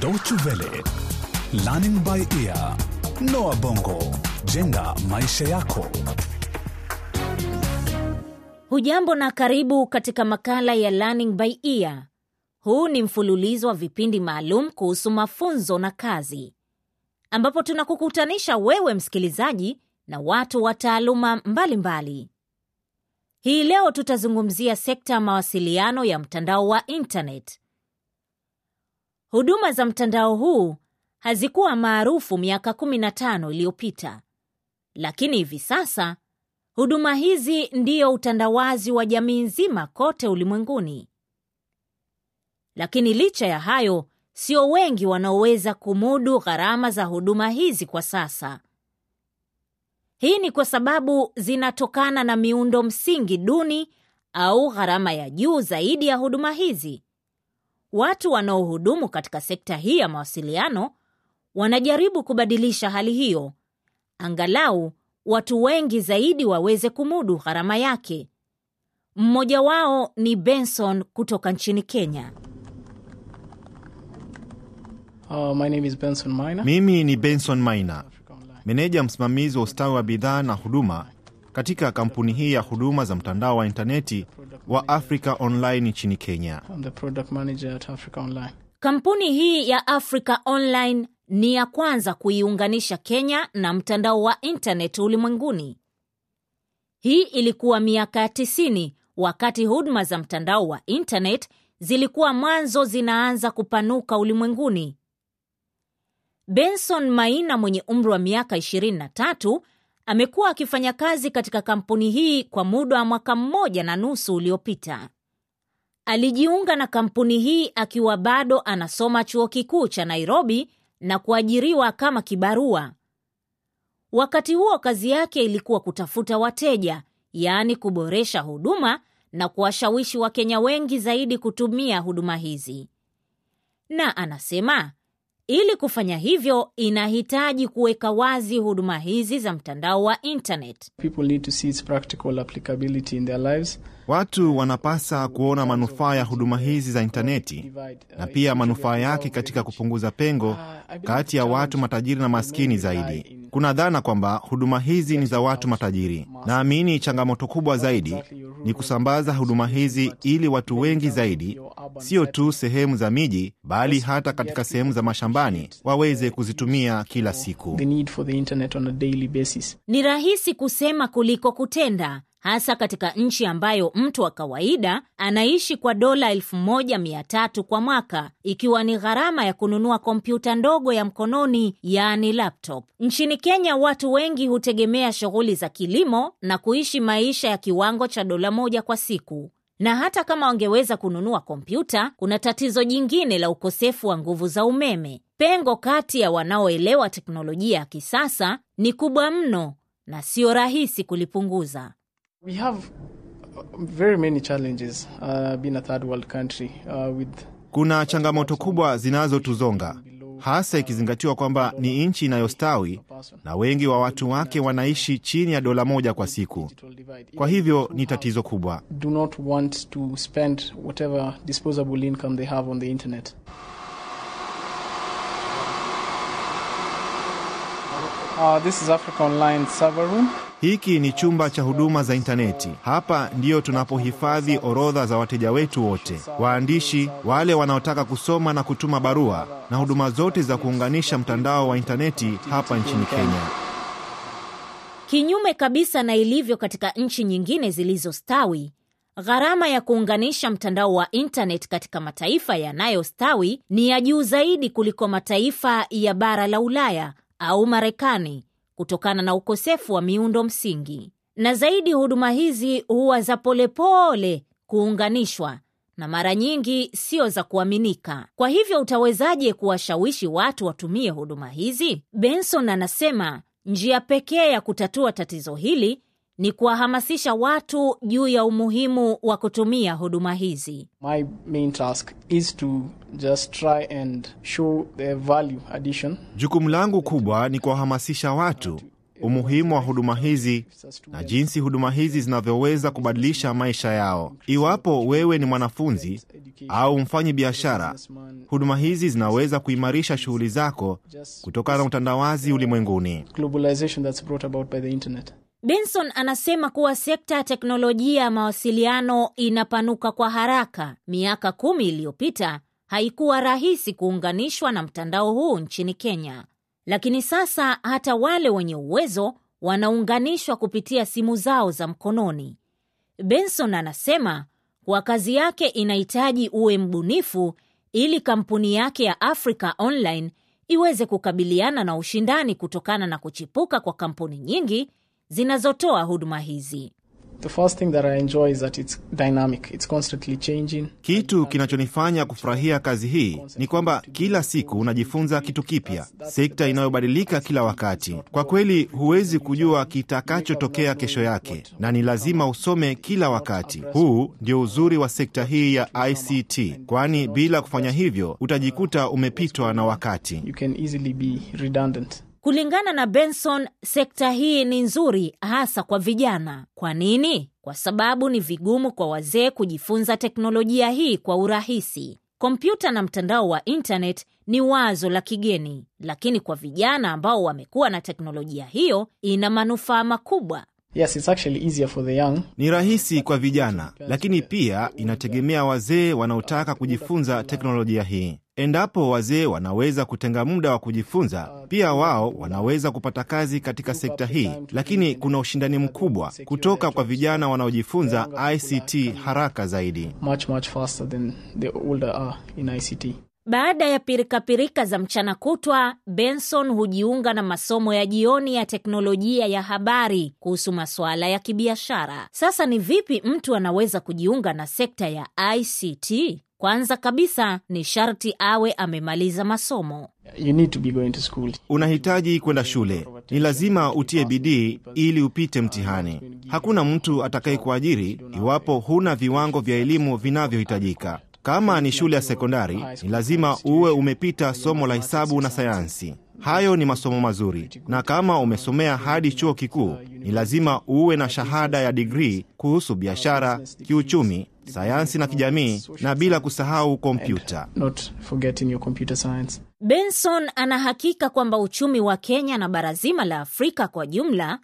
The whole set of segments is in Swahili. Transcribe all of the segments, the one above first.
Deutsche Welle, Learning by Ear, Noah Bongo, jenga maisha yako. Hujambo na karibu katika makala ya Learning by Ear. Huu ni mfululizo wa vipindi maalum kuhusu mafunzo na kazi, ambapo tunakukutanisha wewe msikilizaji na watu wa taaluma mbalimbali. Hii leo tutazungumzia sekta ya mawasiliano ya mtandao wa internet. Huduma za mtandao huu hazikuwa maarufu miaka 15 iliyopita, lakini hivi sasa huduma hizi ndiyo utandawazi wa jamii nzima kote ulimwenguni. Lakini licha ya hayo, sio wengi wanaoweza kumudu gharama za huduma hizi kwa sasa. Hii ni kwa sababu zinatokana na miundo msingi duni au gharama ya juu zaidi ya huduma hizi. Watu wanaohudumu katika sekta hii ya mawasiliano wanajaribu kubadilisha hali hiyo, angalau watu wengi zaidi waweze kumudu gharama yake. Mmoja wao ni Benson kutoka nchini Kenya. Uh, my name is Benson Minor. Mimi ni Benson Maina, meneja msimamizi wa ustawi wa bidhaa na huduma katika kampuni hii ya huduma za mtandao wa intaneti wa Africa Online nchini Kenya. I'm the product manager at Africa Online. Kampuni hii ya Africa Online ni ya kwanza kuiunganisha Kenya na mtandao wa internet ulimwenguni. Hii ilikuwa miaka ya tisini, wakati huduma za mtandao wa internet zilikuwa mwanzo zinaanza kupanuka ulimwenguni. Benson Maina mwenye umri wa miaka 23 amekuwa akifanya kazi katika kampuni hii kwa muda wa mwaka mmoja na nusu uliopita. Alijiunga na kampuni hii akiwa bado anasoma chuo kikuu cha Nairobi na kuajiriwa kama kibarua. Wakati huo kazi yake ilikuwa kutafuta wateja, yaani kuboresha huduma na kuwashawishi Wakenya wengi zaidi kutumia huduma hizi. Na anasema ili kufanya hivyo inahitaji kuweka wazi huduma hizi za mtandao wa internet. People need to see its practical applicability in their lives. Watu wanapasa kuona manufaa ya huduma hizi za intaneti na pia manufaa yake katika kupunguza pengo kati ya watu matajiri na maskini zaidi. Kuna dhana kwamba huduma hizi ni za watu matajiri. Naamini changamoto kubwa zaidi ni kusambaza huduma hizi ili watu wengi zaidi, sio tu sehemu za miji, bali hata katika sehemu za mashambani, waweze kuzitumia kila siku. The need for the internet on a daily basis. Ni rahisi kusema kuliko kutenda, hasa katika nchi ambayo mtu wa kawaida anaishi kwa dola 1300 kwa mwaka, ikiwa ni gharama ya kununua kompyuta ndogo ya mkononi, yaani laptop. Nchini Kenya, watu wengi hutegemea shughuli za kilimo na kuishi maisha ya kiwango cha dola moja kwa siku na hata kama wangeweza kununua kompyuta, kuna tatizo jingine la ukosefu wa nguvu za umeme. Pengo kati ya wanaoelewa teknolojia ya kisasa ni kubwa mno na sio rahisi kulipunguza. We have uh, very many challenges uh, being a third world country uh, with Kuna changamoto kubwa zinazotuzonga hasa ikizingatiwa kwamba ni nchi inayostawi na wengi wa watu wake wanaishi chini ya dola moja kwa siku. Kwa hivyo ni tatizo kubwa. Do not want to spend whatever disposable income they have on the internet. Uh, this is Africa Online server room. Hiki ni chumba cha huduma za intaneti. Hapa ndiyo tunapohifadhi orodha za wateja wetu wote, waandishi, wale wanaotaka kusoma na kutuma barua, na huduma zote za kuunganisha mtandao wa intaneti hapa nchini Kenya. Kinyume kabisa na ilivyo katika nchi nyingine zilizostawi, gharama ya kuunganisha mtandao wa intaneti katika mataifa yanayostawi ni ya juu zaidi kuliko mataifa ya bara la Ulaya au Marekani kutokana na ukosefu wa miundo msingi. Na zaidi, huduma hizi huwa za polepole kuunganishwa na mara nyingi sio za kuaminika. Kwa hivyo utawezaje kuwashawishi watu watumie huduma hizi? Benson anasema njia pekee ya kutatua tatizo hili ni kuwahamasisha watu juu ya umuhimu wa kutumia huduma hizi. My main task is to just try and show the value addition Jukumu langu kubwa ni kuwahamasisha watu umuhimu wa huduma hizi na jinsi huduma hizi zinavyoweza kubadilisha maisha yao. Iwapo wewe ni mwanafunzi, au mfanyi biashara, huduma hizi zinaweza kuimarisha shughuli zako kutokana na utandawazi ulimwenguni. Benson anasema kuwa sekta ya teknolojia ya mawasiliano inapanuka kwa haraka. Miaka kumi iliyopita haikuwa rahisi kuunganishwa na mtandao huu nchini Kenya, lakini sasa hata wale wenye uwezo wanaunganishwa kupitia simu zao za mkononi. Benson anasema kuwa kazi yake inahitaji uwe mbunifu ili kampuni yake ya Africa Online iweze kukabiliana na ushindani kutokana na kuchipuka kwa kampuni nyingi zinazotoa huduma hizi. The first thing that I enjoy is that it's dynamic. It's constantly changing. Kitu kinachonifanya kufurahia kazi hii ni kwamba kila siku unajifunza kitu kipya, sekta inayobadilika kila wakati. Kwa kweli, huwezi kujua kitakachotokea kesho yake, na ni lazima usome kila wakati. Huu ndio uzuri wa sekta hii ya ICT, kwani bila kufanya hivyo utajikuta umepitwa na wakati. You can easily be redundant. Kulingana na Benson, sekta hii ni nzuri hasa kwa vijana. Kwa nini? Kwa sababu ni vigumu kwa wazee kujifunza teknolojia hii kwa urahisi. Kompyuta na mtandao wa internet ni wazo la kigeni, lakini kwa vijana ambao wamekuwa na teknolojia hiyo ina manufaa makubwa. Yes, it's actually easier for the young. Ni rahisi kwa vijana, lakini pia inategemea wazee wanaotaka kujifunza teknolojia hii. Endapo wazee wanaweza kutenga muda wa kujifunza, pia wao wanaweza kupata kazi katika sekta hii, lakini kuna ushindani mkubwa kutoka kwa vijana wanaojifunza ICT haraka zaidi. much much faster than the older are in ICT. Baada ya pirikapirika za mchana kutwa, Benson hujiunga na masomo ya jioni ya teknolojia ya habari kuhusu masuala ya kibiashara. Sasa ni vipi mtu anaweza kujiunga na sekta ya ICT? Kwanza kabisa ni sharti awe amemaliza masomo. You need to be going to school. Unahitaji kwenda shule, ni lazima utie bidii ili upite mtihani. Hakuna mtu atakayekuajiri iwapo huna viwango vya elimu vinavyohitajika. Kama ni shule ya sekondari, ni lazima uwe umepita somo la hesabu na sayansi. Hayo ni masomo mazuri, na kama umesomea hadi chuo kikuu, ni lazima uwe na shahada ya digrii kuhusu biashara, kiuchumi, sayansi na kijamii, na bila kusahau kompyuta. Not forgetting your computer science. Benson anahakika kwamba uchumi wa Kenya na bara zima la Afrika kwa jumla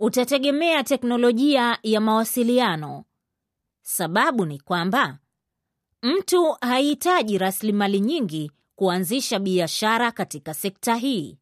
utategemea teknolojia ya mawasiliano. Sababu ni kwamba mtu hahitaji rasilimali nyingi kuanzisha biashara katika sekta hii.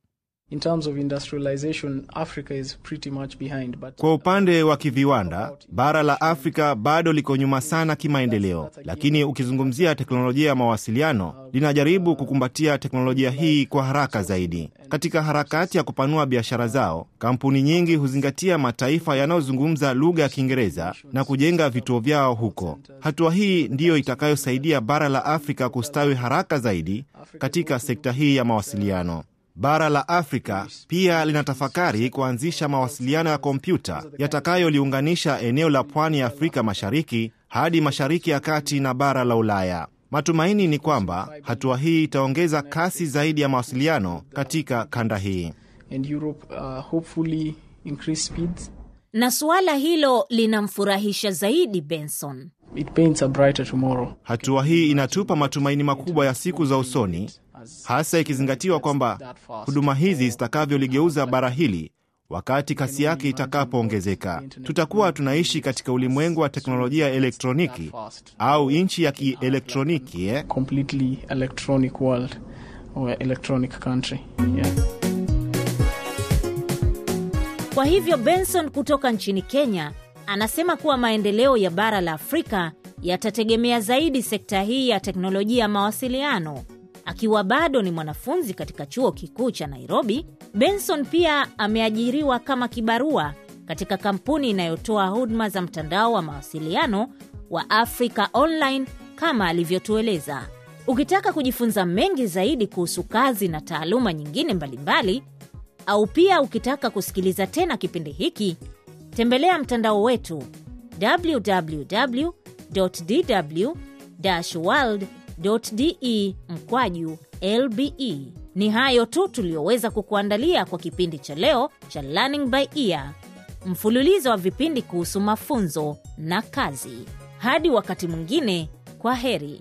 In terms of industrialization, Africa is pretty much behind, but Kwa upande wa kiviwanda, bara la Afrika bado liko nyuma sana kimaendeleo, lakini ukizungumzia teknolojia ya mawasiliano, linajaribu kukumbatia teknolojia hii kwa haraka zaidi. Katika harakati ya kupanua biashara zao, kampuni nyingi huzingatia mataifa yanayozungumza lugha ya Kiingereza na kujenga vituo vyao huko. Hatua hii ndiyo itakayosaidia bara la Afrika kustawi haraka zaidi katika sekta hii ya mawasiliano. Bara la Afrika pia linatafakari kuanzisha mawasiliano ya kompyuta yatakayoliunganisha eneo la pwani ya Afrika Mashariki hadi Mashariki ya Kati na bara la Ulaya. Matumaini ni kwamba hatua hii itaongeza kasi zaidi ya mawasiliano katika kanda hii. and Europe uh, hopefully increase speeds. Na suala hilo linamfurahisha zaidi Benson. It paints a brighter tomorrow. Hatua hii inatupa matumaini makubwa ya siku za usoni, hasa ikizingatiwa kwamba huduma hizi zitakavyoligeuza bara hili wakati kasi yake itakapoongezeka. Tutakuwa tunaishi katika ulimwengu wa teknolojia ya elektroniki au nchi ya kielektroniki eh? Completely electronic world or electronic country. Yeah. Kwa hivyo Benson kutoka nchini Kenya anasema kuwa maendeleo ya bara la Afrika yatategemea zaidi sekta hii ya teknolojia ya mawasiliano. Akiwa bado ni mwanafunzi katika chuo kikuu cha Nairobi, Benson pia ameajiriwa kama kibarua katika kampuni inayotoa huduma za mtandao wa mawasiliano wa Africa Online kama alivyotueleza. Ukitaka kujifunza mengi zaidi kuhusu kazi na taaluma nyingine mbalimbali au pia ukitaka kusikiliza tena kipindi hiki, tembelea mtandao wetu www.dw-world.de mkwaju lbe. Ni hayo tu tuliyoweza kukuandalia kwa kipindi cha leo cha Learning by Ear, mfululizo wa vipindi kuhusu mafunzo na kazi. Hadi wakati mwingine, kwa heri.